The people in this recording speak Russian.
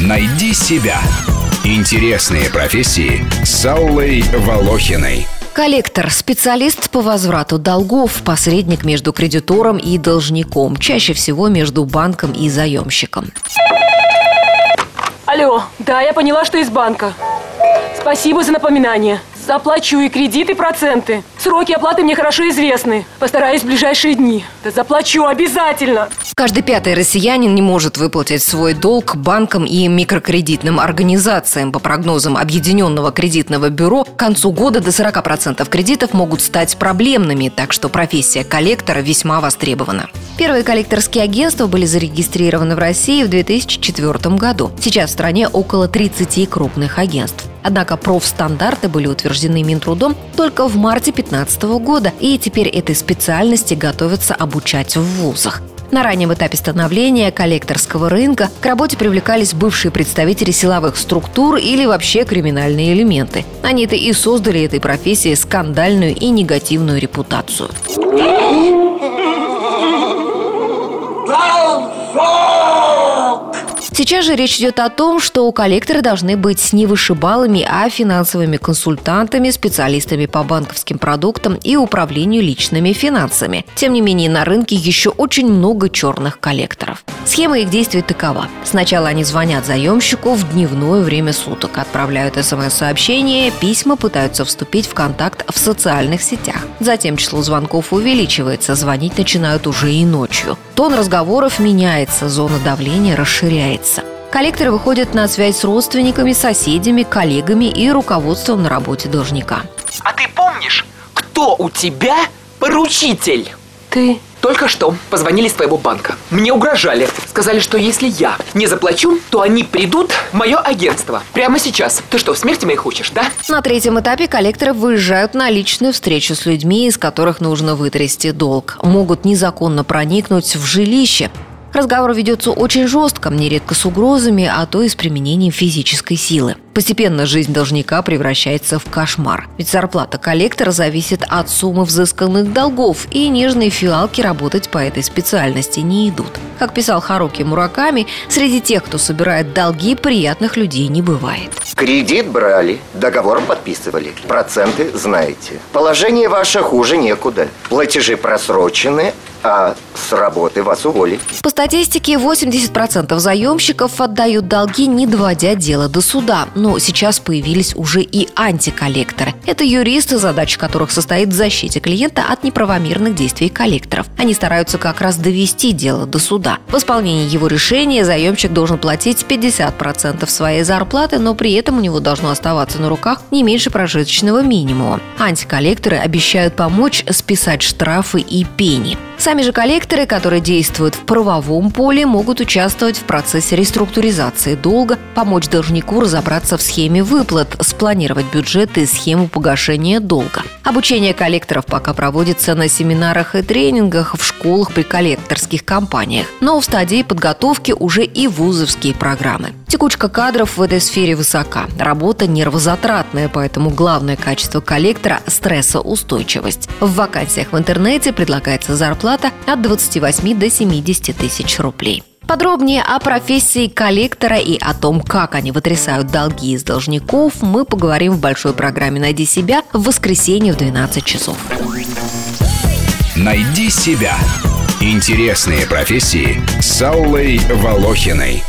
Найди себя. Интересные профессии с Аллой Волохиной. Коллектор – специалист по возврату долгов, посредник между кредитором и должником, чаще всего между банком и заемщиком. Алло, да, я поняла, что из банка. Спасибо за напоминание. Заплачу и кредиты, и проценты. Сроки оплаты мне хорошо известны. Постараюсь в ближайшие дни. Да заплачу обязательно. Каждый пятый россиянин не может выплатить свой долг банкам и микрокредитным организациям. По прогнозам Объединенного кредитного бюро, к концу года до 40% кредитов могут стать проблемными, так что профессия коллектора весьма востребована. Первые коллекторские агентства были зарегистрированы в России в 2004 году. Сейчас в стране около 30 крупных агентств. Однако профстандарты были утверждены Минтрудом только в марте 2015 года, и теперь этой специальности готовятся обучать в вузах. На раннем этапе становления коллекторского рынка к работе привлекались бывшие представители силовых структур или вообще криминальные элементы. Они-то и создали этой профессии скандальную и негативную репутацию. Сейчас же речь идет о том, что коллекторы должны быть не вышибалами, а финансовыми консультантами, специалистами по банковским продуктам и управлению личными финансами. Тем не менее, на рынке еще очень много черных коллекторов. Схема их действий такова. Сначала они звонят заемщику в дневное время суток, отправляют смс-сообщения, письма, пытаются вступить в контакт в социальных сетях. Затем число звонков увеличивается, звонить начинают уже и ночью. Тон разговоров меняется, зона давления расширяется. Коллекторы выходят на связь с родственниками, соседями, коллегами и руководством на работе должника. А ты помнишь, кто у тебя поручитель? Ты Только что позвонили с твоего банка. Мне угрожали. Сказали, что если я не заплачу, то они придут в мое агентство. Прямо сейчас. Ты что, смерти моей хочешь, да? На третьем этапе коллекторы выезжают на личную встречу с людьми, из которых нужно вытрясти долг. Могут незаконно проникнуть в жилище, Разговор ведется очень жестко, нередко с угрозами, а то и с применением физической силы. Постепенно жизнь должника превращается в кошмар. Ведь зарплата коллектора зависит от суммы взысканных долгов, и нежные фиалки работать по этой специальности не идут. Как писал Харуки Мураками, среди тех, кто собирает долги, приятных людей не бывает. Кредит брали, договор подписывали. Проценты знаете. Положение ваше хуже некуда. Платежи просрочены, а с работы вас уволили. По статистике, 80% заемщиков отдают долги, не доводя дело до суда. Но сейчас появились уже и антиколлекторы. Это юристы, задача которых состоит в защите клиента от неправомерных действий коллекторов. Они стараются как раз довести дело до суда. В исполнении его решения заемщик должен платить 50% своей зарплаты, но при этом у него должно оставаться на руках не меньше прожиточного минимума. Антиколлекторы обещают помочь списать штрафы и пени. Сами же коллекторы, которые действуют в правовом поле, могут участвовать в процессе реструктуризации долга, помочь должнику разобраться в схеме выплат, спланировать бюджет и схему погашения долга. Обучение коллекторов пока проводится на семинарах и тренингах в школах при коллекторских компаниях, но в стадии подготовки уже и вузовские программы. Текучка кадров в этой сфере высока. Работа нервозатратная, поэтому главное качество коллектора – стрессоустойчивость. В вакансиях в интернете предлагается зарплата от 28 до 70 тысяч рублей. Подробнее о профессии коллектора и о том, как они вытрясают долги из должников, мы поговорим в большой программе «Найди себя» в воскресенье в 12 часов. Найди себя. Интересные профессии с Аллой Волохиной.